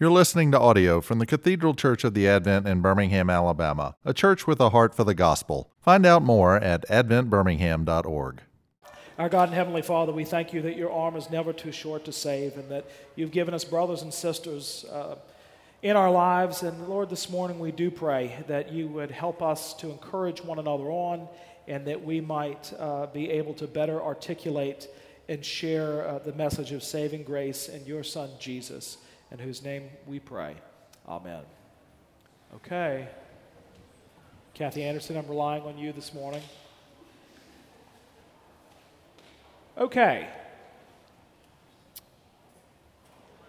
You're listening to audio from the Cathedral Church of the Advent in Birmingham, Alabama, a church with a heart for the gospel. Find out more at adventbirmingham.org. Our God and Heavenly Father, we thank you that your arm is never too short to save and that you've given us brothers and sisters uh, in our lives. And Lord, this morning we do pray that you would help us to encourage one another on and that we might uh, be able to better articulate and share uh, the message of saving grace in your Son, Jesus in whose name we pray. Amen. Okay. Kathy Anderson, I'm relying on you this morning. Okay.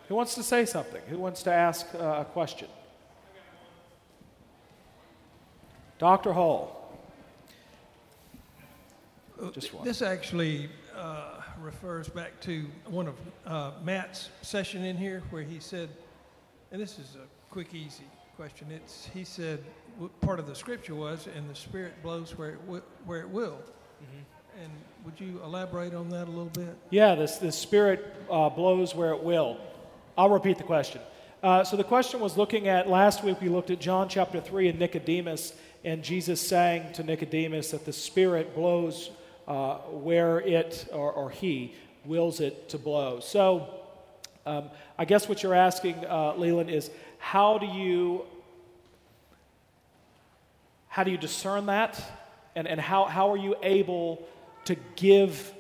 Who wants to say something? Who wants to ask uh, a question? Dr. Hall. Just one. This actually uh, refers back to one of uh, Matt's session in here where he said, and this is a quick, easy question. It's he said part of the scripture was, "And the Spirit blows where it where it will." Mm-hmm. And would you elaborate on that a little bit? Yeah, this the Spirit uh, blows where it will. I'll repeat the question. Uh, so the question was looking at last week we looked at John chapter three and Nicodemus, and Jesus saying to Nicodemus that the Spirit blows uh, where it or, or, he wills it to blow. So, um, I guess what you're asking, uh, Leland, is how do you how do you discern that, and, and how, how are you able to give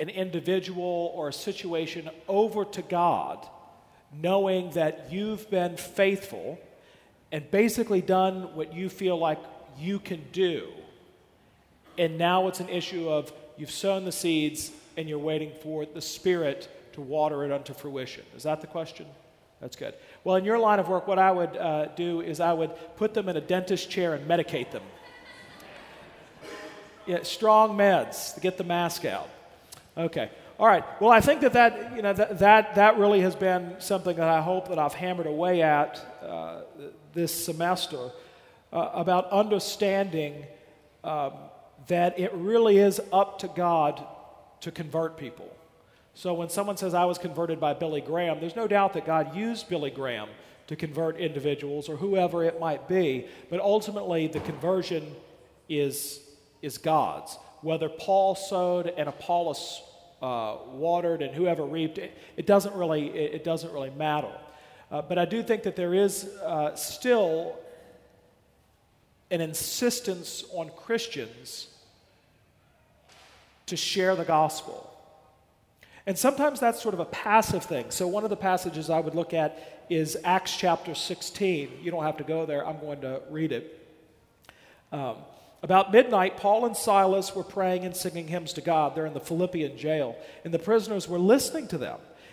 an individual or a situation over to God, knowing that you've been faithful and basically done what you feel like you can do and now it's an issue of you've sown the seeds and you're waiting for the Spirit to water it unto fruition. Is that the question? That's good. Well, in your line of work, what I would uh, do is I would put them in a dentist chair and medicate them. Yeah, strong meds to get the mask out. Okay. All right. Well, I think that that, you know, that, that, that really has been something that I hope that I've hammered away at uh, this semester uh, about understanding um, that it really is up to God to convert people. So when someone says, I was converted by Billy Graham, there's no doubt that God used Billy Graham to convert individuals or whoever it might be, but ultimately the conversion is, is God's. Whether Paul sowed and Apollos uh, watered and whoever reaped, it, it doesn't really, it, it, doesn't really matter. Uh, but I do think that there is uh, still an insistence on Christians to share the gospel. And sometimes that's sort of a passive thing. So, one of the passages I would look at is Acts chapter 16. You don't have to go there, I'm going to read it. Um, about midnight, Paul and Silas were praying and singing hymns to God. They're in the Philippian jail, and the prisoners were listening to them.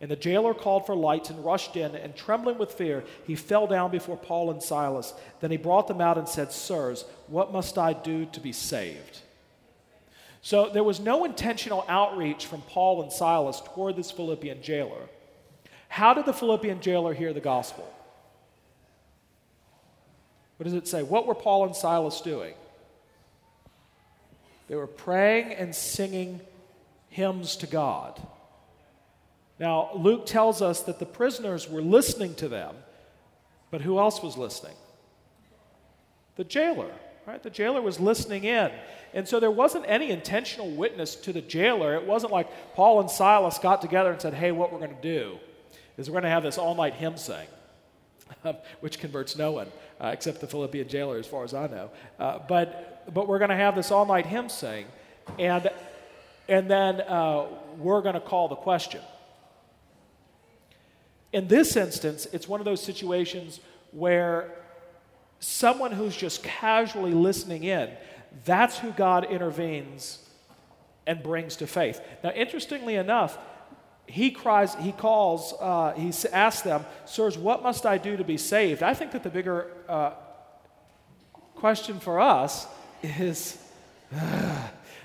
And the jailer called for lights and rushed in, and trembling with fear, he fell down before Paul and Silas. Then he brought them out and said, Sirs, what must I do to be saved? So there was no intentional outreach from Paul and Silas toward this Philippian jailer. How did the Philippian jailer hear the gospel? What does it say? What were Paul and Silas doing? They were praying and singing hymns to God. Now, Luke tells us that the prisoners were listening to them, but who else was listening? The jailer, right? The jailer was listening in. And so there wasn't any intentional witness to the jailer. It wasn't like Paul and Silas got together and said, hey, what we're going to do is we're going to have this all night hymn sing. which converts no one uh, except the Philippian jailer, as far as I know. Uh, but, but we're going to have this all night hymn sing, and, and then uh, we're going to call the question. In this instance, it's one of those situations where someone who's just casually listening in, that's who God intervenes and brings to faith. Now, interestingly enough, he cries, he calls, uh, he asks them, Sirs, what must I do to be saved? I think that the bigger uh, question for us is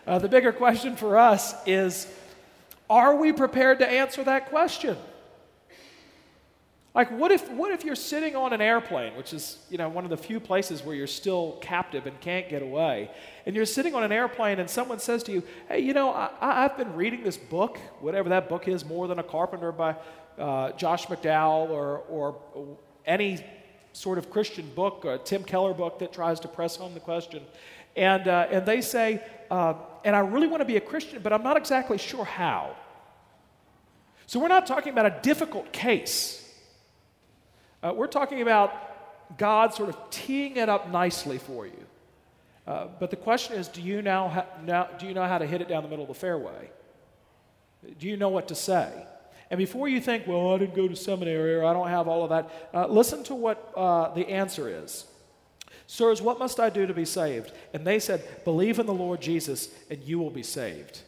uh, the bigger question for us is are we prepared to answer that question? Like, what if, what if you're sitting on an airplane, which is, you know, one of the few places where you're still captive and can't get away, and you're sitting on an airplane and someone says to you, hey, you know, I, I've been reading this book, whatever that book is, More Than a Carpenter by uh, Josh McDowell or, or any sort of Christian book, a Tim Keller book that tries to press home the question. And, uh, and they say, uh, and I really want to be a Christian, but I'm not exactly sure how. So we're not talking about a difficult case. Uh, we're talking about God sort of teeing it up nicely for you. Uh, but the question is do you, now ha- now, do you know how to hit it down the middle of the fairway? Do you know what to say? And before you think, well, I didn't go to seminary or I don't have all of that, uh, listen to what uh, the answer is. Sirs, what must I do to be saved? And they said, Believe in the Lord Jesus, and you will be saved.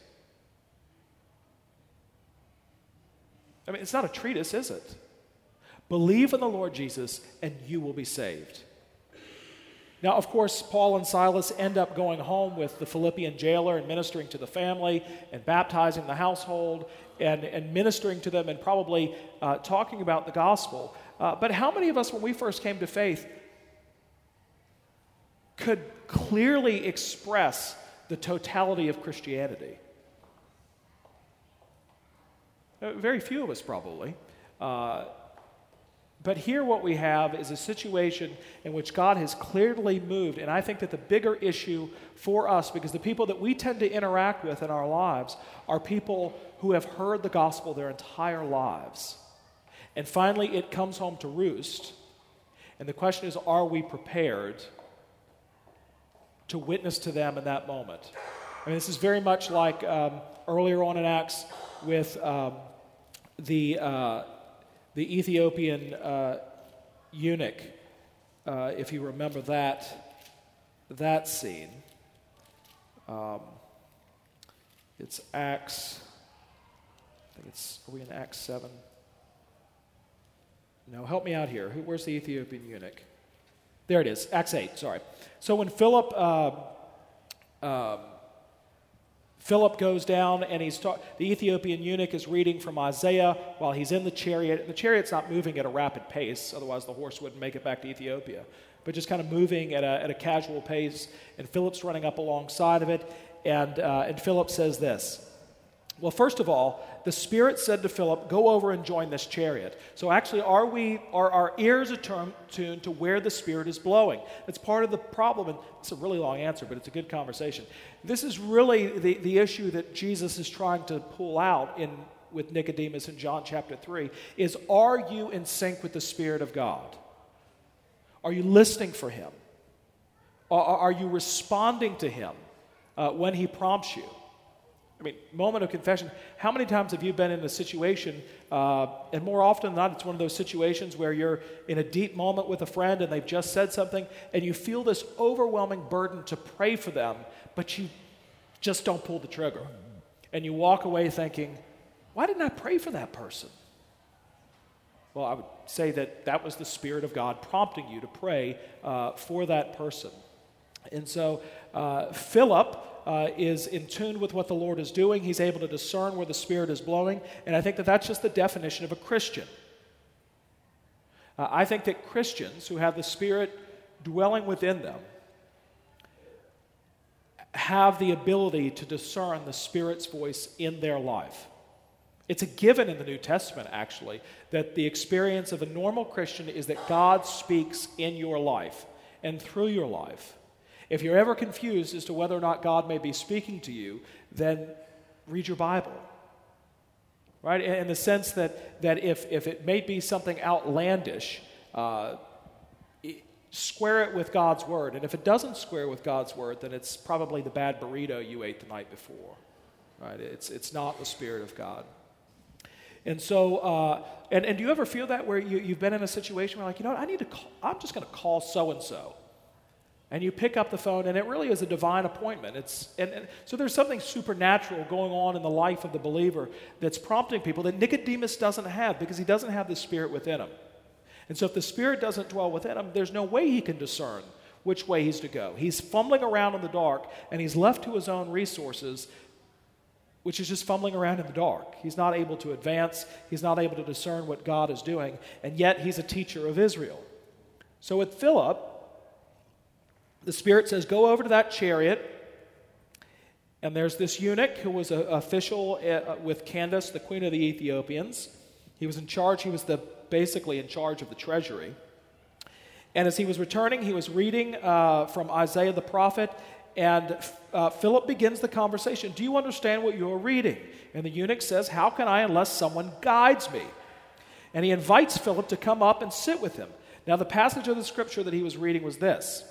I mean, it's not a treatise, is it? Believe in the Lord Jesus, and you will be saved. Now, of course, Paul and Silas end up going home with the Philippian jailer and ministering to the family and baptizing the household and, and ministering to them and probably uh, talking about the gospel. Uh, but how many of us, when we first came to faith, could clearly express the totality of Christianity? Uh, very few of us, probably. But here, what we have is a situation in which God has clearly moved. And I think that the bigger issue for us, because the people that we tend to interact with in our lives are people who have heard the gospel their entire lives. And finally, it comes home to roost. And the question is are we prepared to witness to them in that moment? I mean, this is very much like um, earlier on in Acts with um, the. Uh, the Ethiopian uh, eunuch, uh, if you remember that, that scene. Um, it's Acts, I think it's, are we in Acts 7? No, help me out here. Who, where's the Ethiopian eunuch? There it is, Acts 8, sorry. So when Philip uh, Philip goes down and he's ta- the Ethiopian eunuch is reading from Isaiah while he's in the chariot. The chariot's not moving at a rapid pace, otherwise the horse wouldn't make it back to Ethiopia, but just kind of moving at a, at a casual pace. And Philip's running up alongside of it, and, uh, and Philip says this well, first of all, the Spirit said to Philip, Go over and join this chariot. So, actually, are, we, are our ears attuned to where the Spirit is blowing? That's part of the problem. And it's a really long answer, but it's a good conversation. This is really the, the issue that Jesus is trying to pull out in, with Nicodemus in John chapter 3 is are you in sync with the Spirit of God? Are you listening for Him? Are, are you responding to Him uh, when He prompts you? I mean, moment of confession. How many times have you been in a situation, uh, and more often than not, it's one of those situations where you're in a deep moment with a friend and they've just said something, and you feel this overwhelming burden to pray for them, but you just don't pull the trigger. And you walk away thinking, why didn't I pray for that person? Well, I would say that that was the Spirit of God prompting you to pray uh, for that person. And so, uh, Philip uh, is in tune with what the Lord is doing. He's able to discern where the Spirit is blowing. And I think that that's just the definition of a Christian. Uh, I think that Christians who have the Spirit dwelling within them have the ability to discern the Spirit's voice in their life. It's a given in the New Testament, actually, that the experience of a normal Christian is that God speaks in your life and through your life. If you're ever confused as to whether or not God may be speaking to you, then read your Bible. Right? In the sense that, that if, if it may be something outlandish, uh, square it with God's word. And if it doesn't square with God's word, then it's probably the bad burrito you ate the night before. Right? It's, it's not the Spirit of God. And so, uh, and, and do you ever feel that where you, you've been in a situation where, like, you know what, I need to call, I'm just going to call so and so and you pick up the phone and it really is a divine appointment it's and, and, so there's something supernatural going on in the life of the believer that's prompting people that nicodemus doesn't have because he doesn't have the spirit within him and so if the spirit doesn't dwell within him there's no way he can discern which way he's to go. He's fumbling around in the dark, and he's left to his own resources, which is just fumbling around in the dark. He's not able to advance, he's not able to discern what God is doing, and yet he's a teacher of Israel. So with Philip, the Spirit says, Go over to that chariot. And there's this eunuch who was an official uh, with Candace, the queen of the Ethiopians. He was in charge, he was the, basically in charge of the treasury. And as he was returning, he was reading uh, from Isaiah the prophet, and uh, Philip begins the conversation. Do you understand what you're reading? And the eunuch says, How can I unless someone guides me? And he invites Philip to come up and sit with him. Now, the passage of the scripture that he was reading was this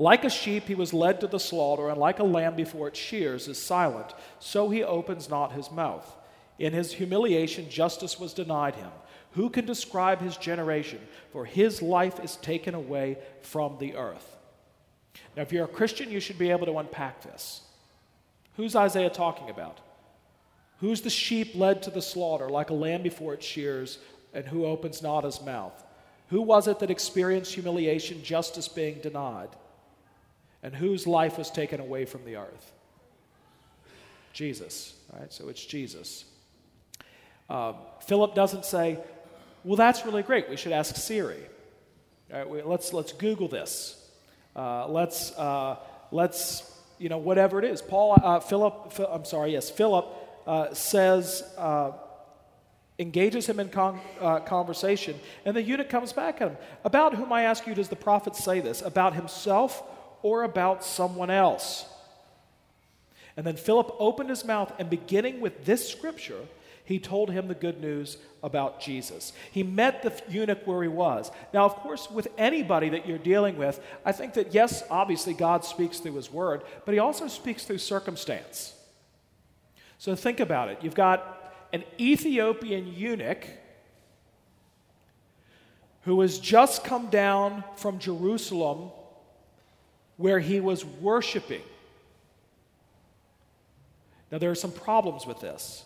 Like a sheep, he was led to the slaughter, and like a lamb before its shears is silent, so he opens not his mouth. In his humiliation, justice was denied him. Who can describe his generation? For his life is taken away from the earth. Now, if you're a Christian, you should be able to unpack this. Who's Isaiah talking about? Who's the sheep led to the slaughter like a lamb before its shears, and who opens not his mouth? Who was it that experienced humiliation, justice being denied? And whose life was taken away from the earth? Jesus, right? So it's Jesus. Uh, Philip doesn't say, well, that's really great. We should ask Siri. we, let's, let's Google this. Uh, let's, uh, let's, you know, whatever it is. Paul, uh, Philip, Phil, I'm sorry, yes, Philip uh, says, uh, engages him in con- uh, conversation, and the eunuch comes back at him. About whom I ask you, does the prophet say this? About himself or about someone else? And then Philip opened his mouth, and beginning with this scripture, he told him the good news about Jesus. He met the eunuch where he was. Now, of course, with anybody that you're dealing with, I think that yes, obviously God speaks through his word, but he also speaks through circumstance. So think about it. You've got an Ethiopian eunuch who has just come down from Jerusalem where he was worshiping. Now, there are some problems with this.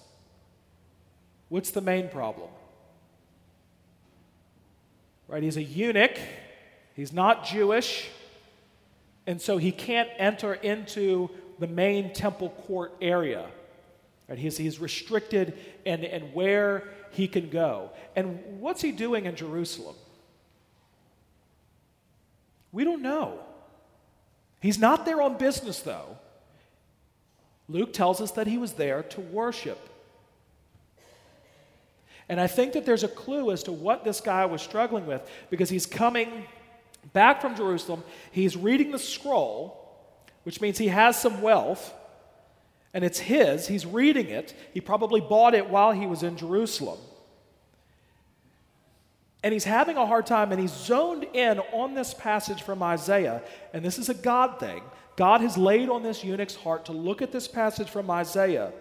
What's the main problem? Right? He's a eunuch, he's not Jewish, and so he can't enter into the main temple court area. Right? He's, he's restricted in, in where he can go. And what's he doing in Jerusalem? We don't know. He's not there on business, though. Luke tells us that he was there to worship. And I think that there's a clue as to what this guy was struggling with because he's coming back from Jerusalem. He's reading the scroll, which means he has some wealth, and it's his. He's reading it. He probably bought it while he was in Jerusalem. And he's having a hard time, and he's zoned in on this passage from Isaiah. And this is a God thing. God has laid on this eunuch's heart to look at this passage from Isaiah.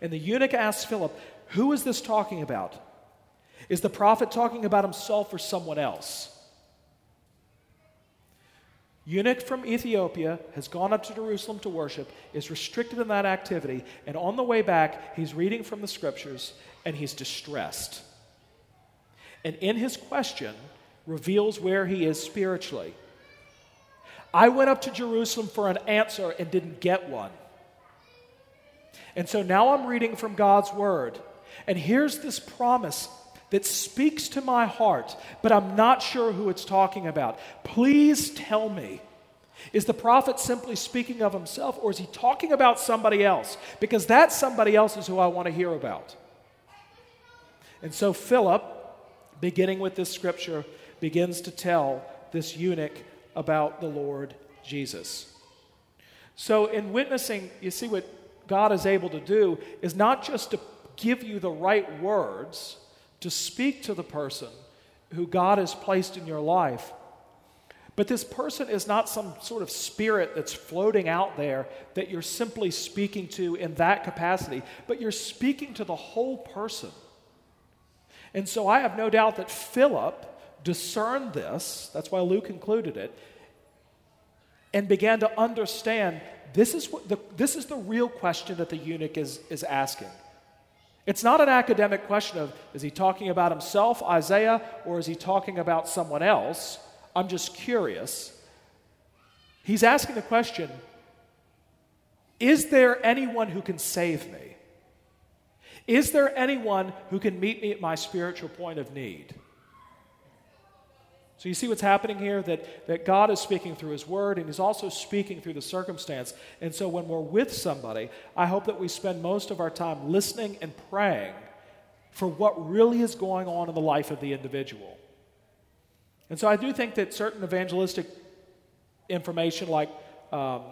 And the eunuch asks Philip, who is this talking about? Is the prophet talking about himself or someone else? Eunuch from Ethiopia has gone up to Jerusalem to worship, is restricted in that activity, and on the way back, he's reading from the scriptures and he's distressed. And in his question, reveals where he is spiritually. I went up to Jerusalem for an answer and didn't get one. And so now I'm reading from God's word. And here's this promise that speaks to my heart, but I'm not sure who it's talking about. Please tell me. Is the prophet simply speaking of himself, or is he talking about somebody else? Because that somebody else is who I want to hear about. And so Philip, beginning with this scripture, begins to tell this eunuch about the Lord Jesus. So, in witnessing, you see what God is able to do is not just to give you the right words to speak to the person who God has placed in your life. But this person is not some sort of spirit that's floating out there that you're simply speaking to in that capacity, but you're speaking to the whole person. And so I have no doubt that Philip discerned this, that's why Luke included it, and began to understand this is, what the, this is the real question that the eunuch is, is asking. It's not an academic question of is he talking about himself, Isaiah, or is he talking about someone else? I'm just curious. He's asking the question Is there anyone who can save me? Is there anyone who can meet me at my spiritual point of need? So you see what's happening here? That, that God is speaking through His Word and He's also speaking through the circumstance. And so when we're with somebody, I hope that we spend most of our time listening and praying for what really is going on in the life of the individual. And so I do think that certain evangelistic information like um,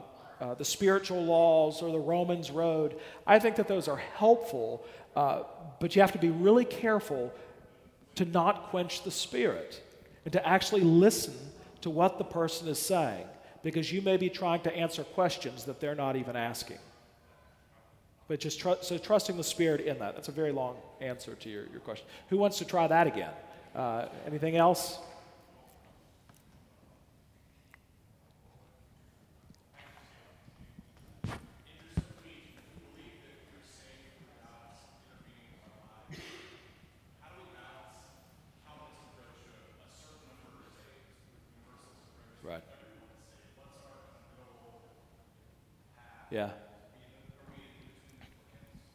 uh, the spiritual laws or the Romans Road, I think that those are helpful, uh, but you have to be really careful to not quench the spirit and to actually listen to what the person is saying because you may be trying to answer questions that they're not even asking. But just tr- so trusting the Spirit in that. That's a very long answer to your, your question. Who wants to try that again? Uh, anything else? Yeah.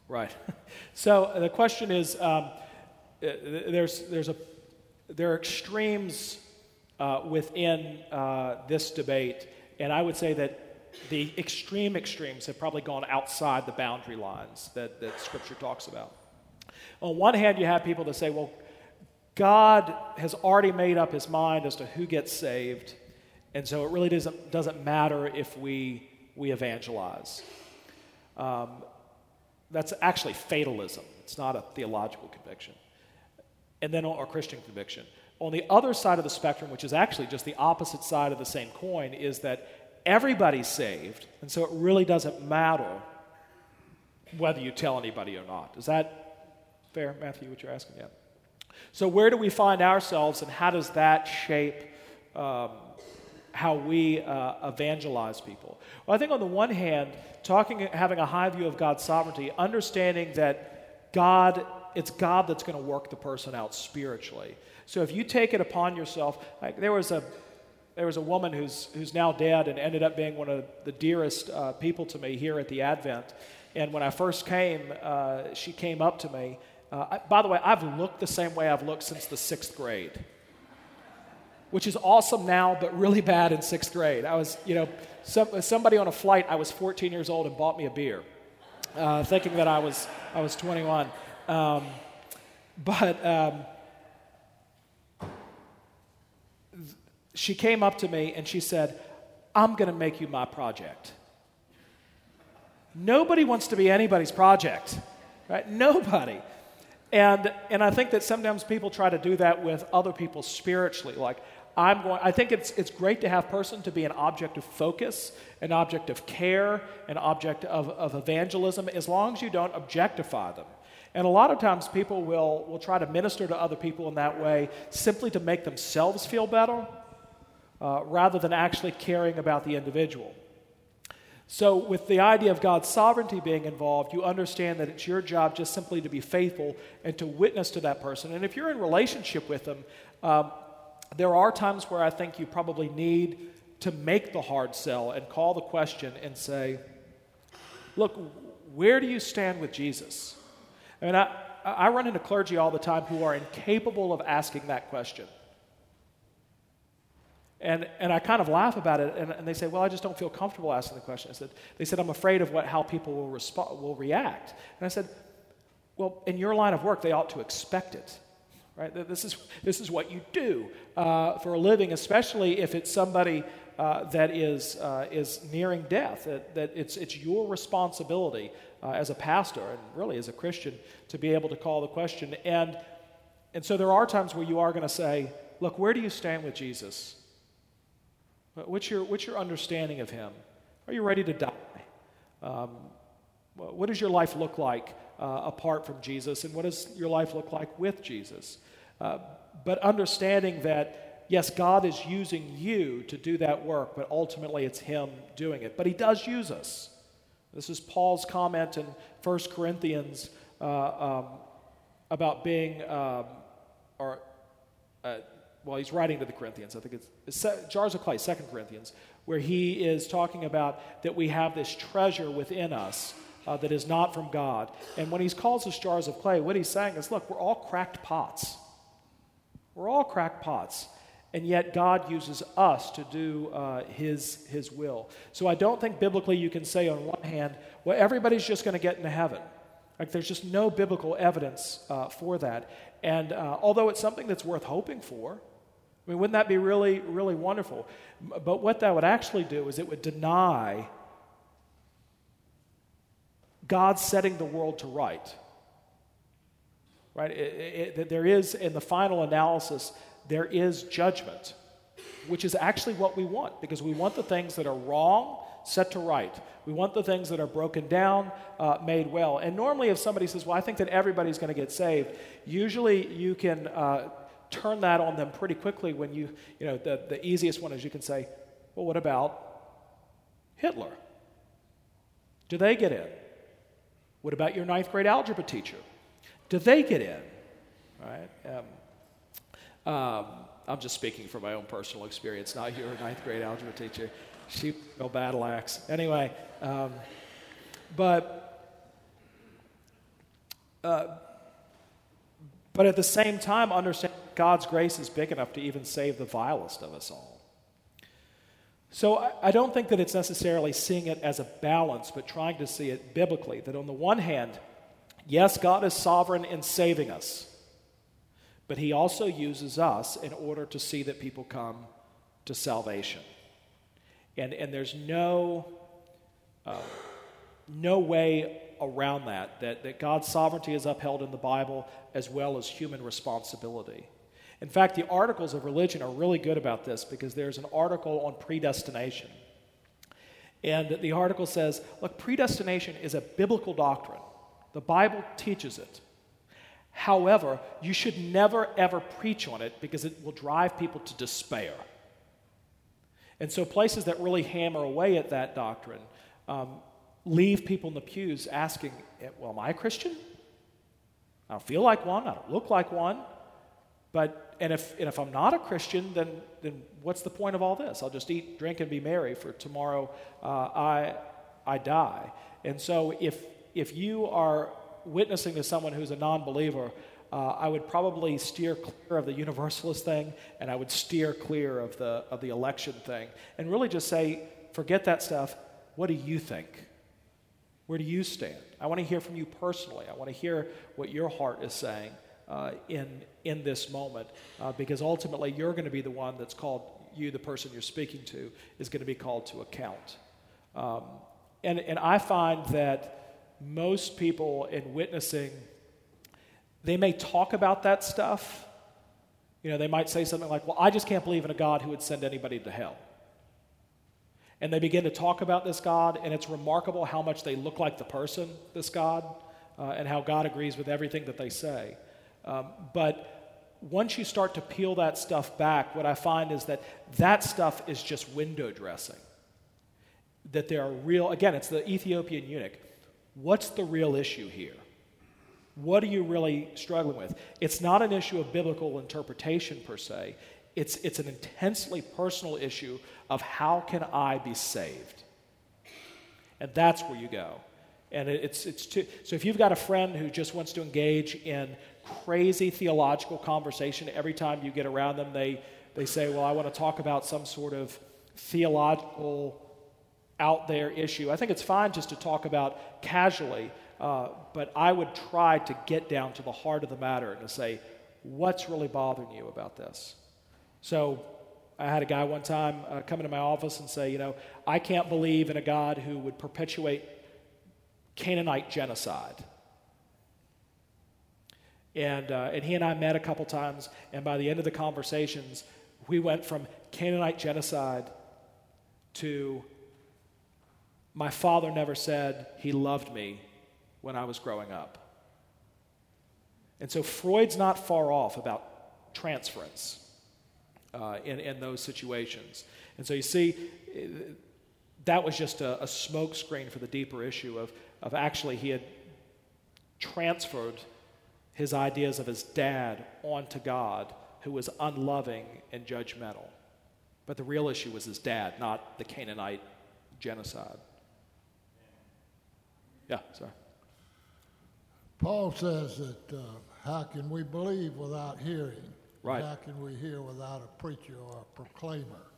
Right. So the question is um, uh, there's, there's a, there are extremes uh, within uh, this debate, and I would say that the extreme extremes have probably gone outside the boundary lines that, that Scripture talks about. On one hand, you have people that say, well, God has already made up his mind as to who gets saved, and so it really doesn't, doesn't matter if we we evangelize. Um, that's actually fatalism. It's not a theological conviction. And then, or Christian conviction. On the other side of the spectrum, which is actually just the opposite side of the same coin, is that everybody's saved, and so it really doesn't matter whether you tell anybody or not. Is that fair, Matthew, what you're asking? Yeah. So, where do we find ourselves, and how does that shape um, how we uh, evangelize people. Well, I think on the one hand, talking, having a high view of God's sovereignty, understanding that God, it's God that's going to work the person out spiritually. So if you take it upon yourself, like there was a there was a woman who's who's now dead and ended up being one of the dearest uh, people to me here at the Advent. And when I first came, uh, she came up to me. Uh, I, by the way, I've looked the same way I've looked since the sixth grade which is awesome now, but really bad in sixth grade. I was, you know, some, somebody on a flight, I was 14 years old and bought me a beer, uh, thinking that I was, I was 21. Um, but um, she came up to me and she said, I'm going to make you my project. Nobody wants to be anybody's project, right? Nobody. And, and I think that sometimes people try to do that with other people spiritually. Like, I'm going, I think it's, it's great to have person to be an object of focus, an object of care, an object of, of evangelism, as long as you don't objectify them. And a lot of times people will, will try to minister to other people in that way simply to make themselves feel better uh, rather than actually caring about the individual. So, with the idea of God's sovereignty being involved, you understand that it's your job just simply to be faithful and to witness to that person. And if you're in relationship with them, um, there are times where I think you probably need to make the hard sell and call the question and say, look, where do you stand with Jesus? I mean, I, I run into clergy all the time who are incapable of asking that question. And, and I kind of laugh about it, and, and they say, Well, I just don't feel comfortable asking the question. I said, They said, I'm afraid of what, how people will, resp- will react. And I said, Well, in your line of work, they ought to expect it right? This is, this is what you do uh, for a living, especially if it's somebody uh, that is, uh, is nearing death, that, that it's, it's your responsibility uh, as a pastor and really as a Christian to be able to call the question. And, and so there are times where you are going to say, look, where do you stand with Jesus? What's your, what's your understanding of him? Are you ready to die? Um, what does your life look like uh, apart from Jesus, and what does your life look like with Jesus? Uh, but understanding that, yes, God is using you to do that work, but ultimately it's Him doing it. But He does use us. This is Paul's comment in 1 Corinthians uh, um, about being, um, or, uh, well, he's writing to the Corinthians. I think it's, it's jars of clay, 2 Corinthians, where he is talking about that we have this treasure within us uh, that is not from God. And when he calls us jars of clay, what he's saying is look, we're all cracked pots. We're all cracked pots. And yet, God uses us to do uh, his, his will. So, I don't think biblically you can say, on one hand, well, everybody's just going to get into heaven. Like, there's just no biblical evidence uh, for that. And uh, although it's something that's worth hoping for, I mean, wouldn't that be really, really wonderful? But what that would actually do is it would deny God setting the world to right. Right? It, it, there is, in the final analysis, there is judgment, which is actually what we want because we want the things that are wrong set to right. We want the things that are broken down uh, made well. And normally, if somebody says, Well, I think that everybody's going to get saved, usually you can uh, turn that on them pretty quickly when you, you know, the, the easiest one is you can say, Well, what about Hitler? Do they get in? What about your ninth grade algebra teacher? Do they get in? Right? Um, um, I'm just speaking from my own personal experience, not your ninth grade algebra teacher. She no battle axe. Anyway, um, but uh, but at the same time, understand God's grace is big enough to even save the vilest of us all. So I, I don't think that it's necessarily seeing it as a balance, but trying to see it biblically. That on the one hand, yes, God is sovereign in saving us, but He also uses us in order to see that people come to salvation. And, and there's no, uh, no way around that, that, that God's sovereignty is upheld in the Bible as well as human responsibility. In fact, the articles of religion are really good about this because there's an article on predestination. And the article says, look, predestination is a biblical doctrine. The Bible teaches it. However, you should never ever preach on it because it will drive people to despair. And so, places that really hammer away at that doctrine um, leave people in the pews asking, Well, am I a Christian? I don't feel like one, I don't look like one. But, and if, and if I'm not a Christian, then, then what's the point of all this? I'll just eat, drink, and be merry, for tomorrow uh, I, I die. And so if, if you are witnessing to someone who's a non believer, uh, I would probably steer clear of the universalist thing, and I would steer clear of the, of the election thing, and really just say, forget that stuff. What do you think? Where do you stand? I want to hear from you personally. I want to hear what your heart is saying uh, in, in this moment uh, because ultimately you're going to be the one that's called, you, the person you're speaking to, is going to be called to account. Um, and, and I find that most people in witnessing, they may talk about that stuff. You know, they might say something like, Well, I just can't believe in a God who would send anybody to hell. And they begin to talk about this God, and it's remarkable how much they look like the person, this God, uh, and how God agrees with everything that they say. Um, but once you start to peel that stuff back, what I find is that that stuff is just window dressing. That there are real, again, it's the Ethiopian eunuch. What's the real issue here? What are you really struggling with? It's not an issue of biblical interpretation per se, it's, it's an intensely personal issue of how can I be saved? And that's where you go. And it's, it's too, so if you've got a friend who just wants to engage in crazy theological conversation. Every time you get around them, they, they say, Well, I want to talk about some sort of theological out there issue. I think it's fine just to talk about casually, uh, but I would try to get down to the heart of the matter and to say, What's really bothering you about this? So I had a guy one time uh, come into my office and say, You know, I can't believe in a God who would perpetuate Canaanite genocide. And, uh, and he and I met a couple times, and by the end of the conversations, we went from Canaanite genocide to my father never said he loved me when I was growing up. And so Freud's not far off about transference uh, in, in those situations. And so you see, that was just a, a smokescreen for the deeper issue of, of actually he had transferred his ideas of his dad onto God, who was unloving and judgmental. But the real issue was his dad, not the Canaanite genocide. Yeah, sorry. Paul says that uh, how can we believe without hearing? Right. How can we hear without a preacher or a proclaimer?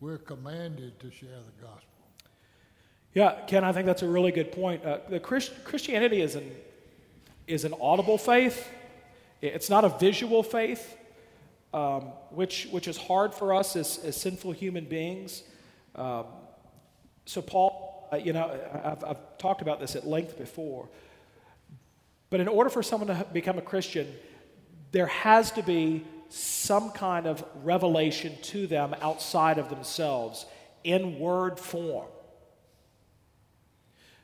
We're commanded to share the gospel. Yeah, Ken, I think that's a really good point. Uh, the Christ- Christianity is an, is an audible faith, it's not a visual faith, um, which, which is hard for us as, as sinful human beings. Um, so, Paul, uh, you know, I've, I've talked about this at length before. But in order for someone to become a Christian, there has to be some kind of revelation to them outside of themselves in word form.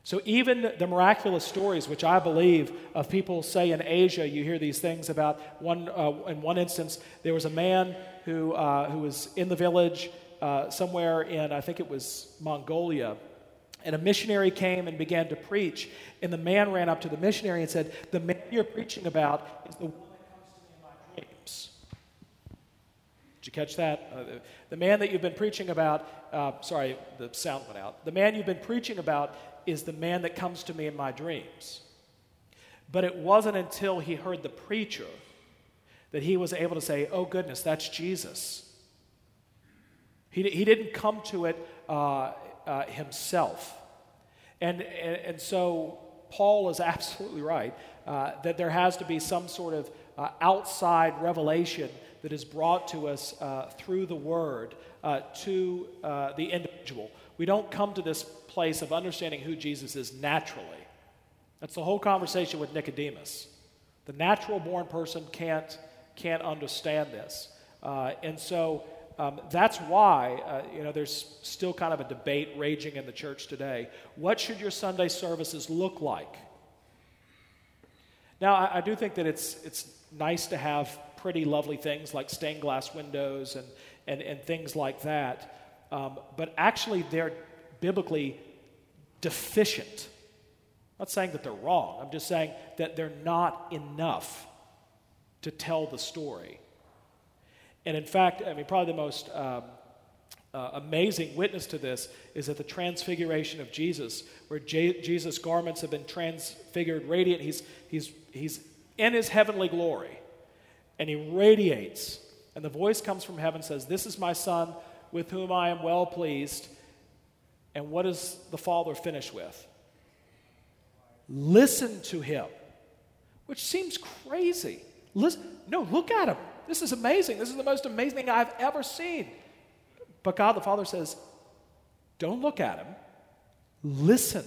So, even the miraculous stories, which I believe of people say in Asia, you hear these things about one, uh, in one instance, there was a man who, uh, who was in the village uh, somewhere in, I think it was Mongolia, and a missionary came and began to preach. And the man ran up to the missionary and said, The man you're preaching about is the one that comes to me in my dreams. Did you catch that? Uh, the, man that you've been preaching about, uh, sorry, the sound went out. The man you've been preaching about is the man that comes to me in my dreams. But it wasn't until he heard the preacher that he was able to say, Oh, goodness, that's Jesus. He, he didn't come to it uh, uh, himself. And, and, and, so Paul is absolutely right uh, that there has to be some sort of uh, outside revelation that is brought to us uh, through the word uh, to the individual. We don't come to this place of understanding who Jesus is naturally. That's the whole conversation with Nicodemus. The natural born person can't, can't understand this. and so um, that's why, uh, you know, there's still kind of a debate raging in the church today. What should your Sunday services look like? Now, I, I do think that it's, it's nice to have pretty lovely things like stained glass windows and, and, and things like that, um, but actually they're biblically deficient. I'm not saying that they're wrong, I'm just saying that they're not enough to tell the story. And in fact, I mean, probably the most um, uh, amazing witness to this is at the transfiguration of Jesus, where J- Jesus' garments have been transfigured, radiant. He's, he's, he's in his heavenly glory, and he radiates. And the voice comes from heaven says, This is my son with whom I am well pleased. And what does the Father finish with? Listen to him, which seems crazy. Listen, no, look at him. This is amazing. This is the most amazing thing I've ever seen. But God the Father says, don't look at him, listen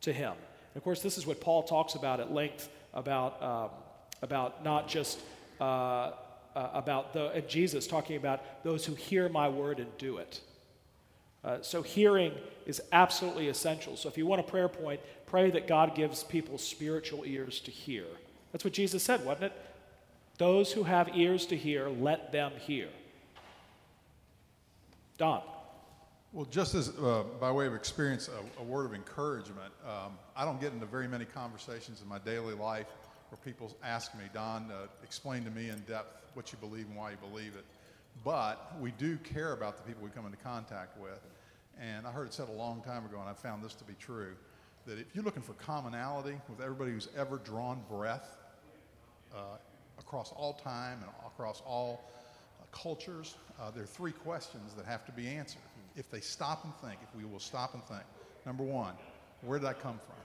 to him. And of course, this is what Paul talks about at length about, um, about not just uh, uh, about the, Jesus talking about those who hear my word and do it. Uh, so, hearing is absolutely essential. So, if you want a prayer point, pray that God gives people spiritual ears to hear. That's what Jesus said, wasn't it? Those who have ears to hear, let them hear. Don. Well, just as uh, by way of experience, a, a word of encouragement. Um, I don't get into very many conversations in my daily life where people ask me, Don, uh, explain to me in depth what you believe and why you believe it. But we do care about the people we come into contact with. And I heard it said a long time ago, and I found this to be true, that if you're looking for commonality with everybody who's ever drawn breath, uh, across all time and across all uh, cultures, uh, there are three questions that have to be answered. If they stop and think, if we will stop and think, number one, where did I come from?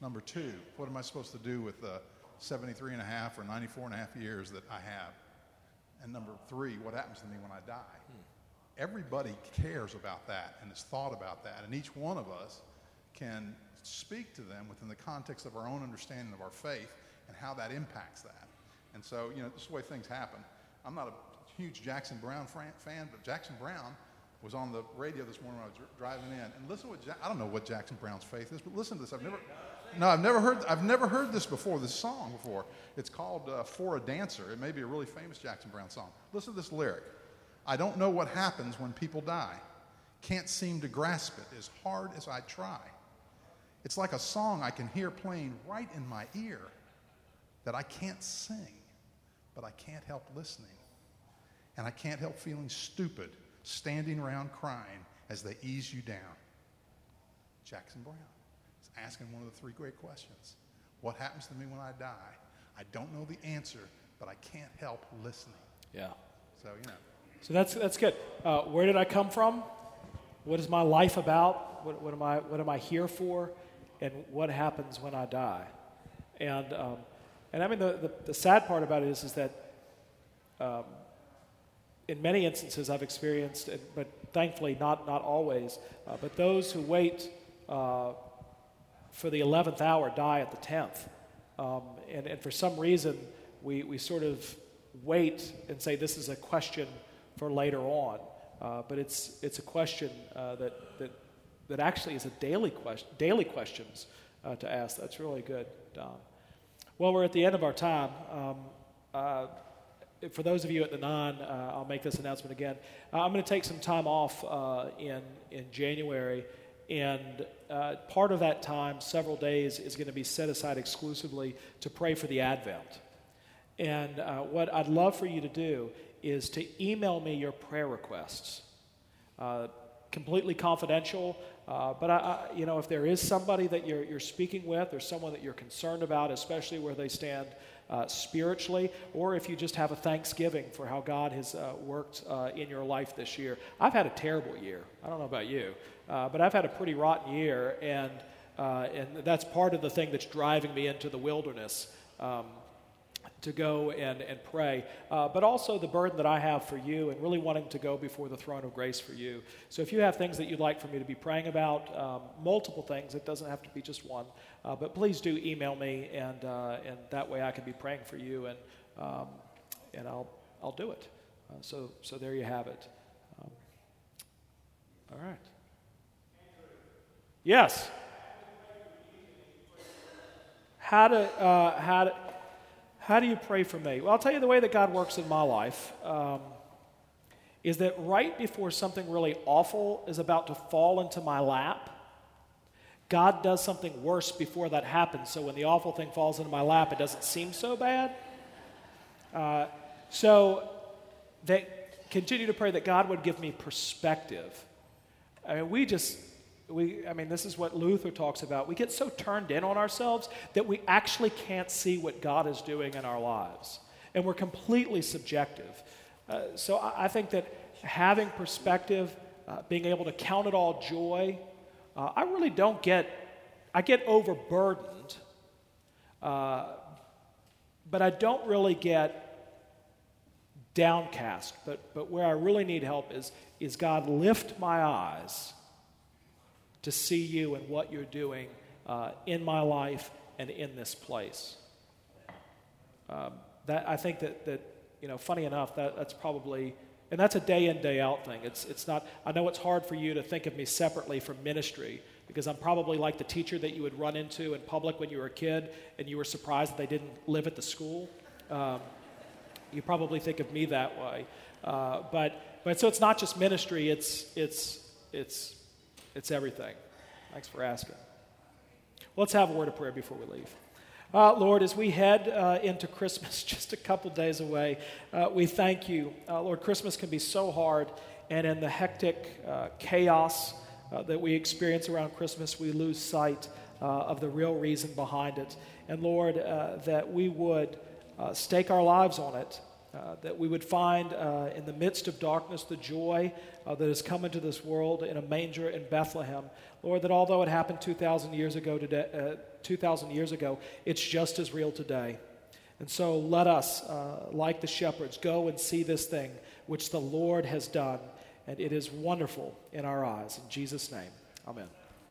Number two, what am I supposed to do with the 73 and a half or 94 and a half years that I have? And number three, what happens to me when I die? Hmm. Everybody cares about that and has thought about that, and each one of us can speak to them within the context of our own understanding of our faith and how that impacts that. And so, you know, this is the way things happen. I'm not a huge Jackson Browne fan, but Jackson Browne was on the radio this morning when I was driving in. And listen what ja- I don't know what Jackson Browne's faith is, but listen to this. I've never, no, I've never heard. I've never heard this before. This song before. It's called uh, "For a Dancer." It may be a really famous Jackson Browne song. Listen to this lyric. I don't know what happens when people die. Can't seem to grasp it as hard as I try. It's like a song I can hear playing right in my ear that I can't sing, but I can't help listening. And I can't help feeling stupid standing around crying as they ease you down. Jackson Browne is asking one of the three great questions What happens to me when I die? I don't know the answer, but I can't help listening. Yeah. So, you know. So that's, that's good. Uh, where did I come from? What is my life about? What, what, am, I, what am I here for? And what happens when I die? And, um, and I mean, the, the, the, sad part about it is, is that um, in many instances I've experienced, but thankfully not, not always, uh, but those who wait uh, for the 11th hour die at the 10th. Um, and, and for some reason, we, we sort of wait and say this is a question for later on. Uh, but it's, it's a question uh, that, that, that actually is a daily, question, daily questions uh, to ask. That's really good, Don. Well, we're at the end of our time. Um, uh, for those of you at the nine, uh, I'll make this announcement again. Uh, I'm going to take some time off in, in January. And uh, part of that time, several days, is going to be set aside exclusively to pray for the Advent. And uh, what I'd love for you to do is to email me your prayer requests. Uh, completely confidential, uh, but I, I, you know, if there is somebody that you're, you're speaking with or someone that you're concerned about, especially where they stand uh, spiritually, or if you just have a thanksgiving for how God has uh, worked uh, in your life this year. I've had a terrible year. I don't know about you, uh, but I've had a pretty rotten year, and, uh, and that's part of the thing that's driving me into the wilderness. Um, to go and, and pray, uh, but also the burden that I have for you and really wanting to go before the throne of grace for you. So if you have things that you'd like for me to be praying about, um, multiple things, it doesn't have to be just one, uh, but please do email me, and, uh, and that way I can be praying for you, and, um, and I'll, I'll do it. Uh, so, so there you have it. Um, all right. Yes. How to, uh, how to, how do you pray for me? Well, I'll tell you the way that God works in my life um, is that right before something really awful is about to fall into my lap, God does something worse before that happens. So when the awful thing falls into my lap, it doesn't seem so bad. Uh, so they continue to pray that God would give me perspective. I mean, we just we, I mean, this is what Luther talks about. We get so turned in on ourselves that we actually can't see what God is doing in our lives. And we're completely subjective. Uh, so I, I, think that having perspective, uh, being able to count it all joy, uh, I really don't get, I get overburdened, uh, but I don't really get downcast. But, but where I really need help is, is God lift my eyes to see you and what you're doing uh, in my life and in this place. Um, that I think that that you know, funny enough, that that's probably and that's a day in day out thing. It's it's not. I know it's hard for you to think of me separately from ministry because I'm probably like the teacher that you would run into in public when you were a kid and you were surprised that they didn't live at the school. Um, you probably think of me that way. Uh, but but so it's not just ministry. It's it's it's it's everything. Thanks for asking. Let's have a word of prayer before we leave. Uh, Lord, as we head uh, into Christmas, just a couple days away, uh, we thank you. Uh, Lord, Christmas can be so hard, and in the hectic uh, chaos uh, that we experience around Christmas, we lose sight of the real reason behind it. And Lord, that we would stake our lives on it, uh, that we would find uh, in the midst of darkness the joy uh, that has come into this world in a manger in Bethlehem. Lord, that although it happened 2,000 years ago, today, uh, 2,000 years ago, it's just as real today. And so let us, uh, like the shepherds, go and see this thing which the Lord has done, and it is wonderful in our eyes. In Jesus' name, amen.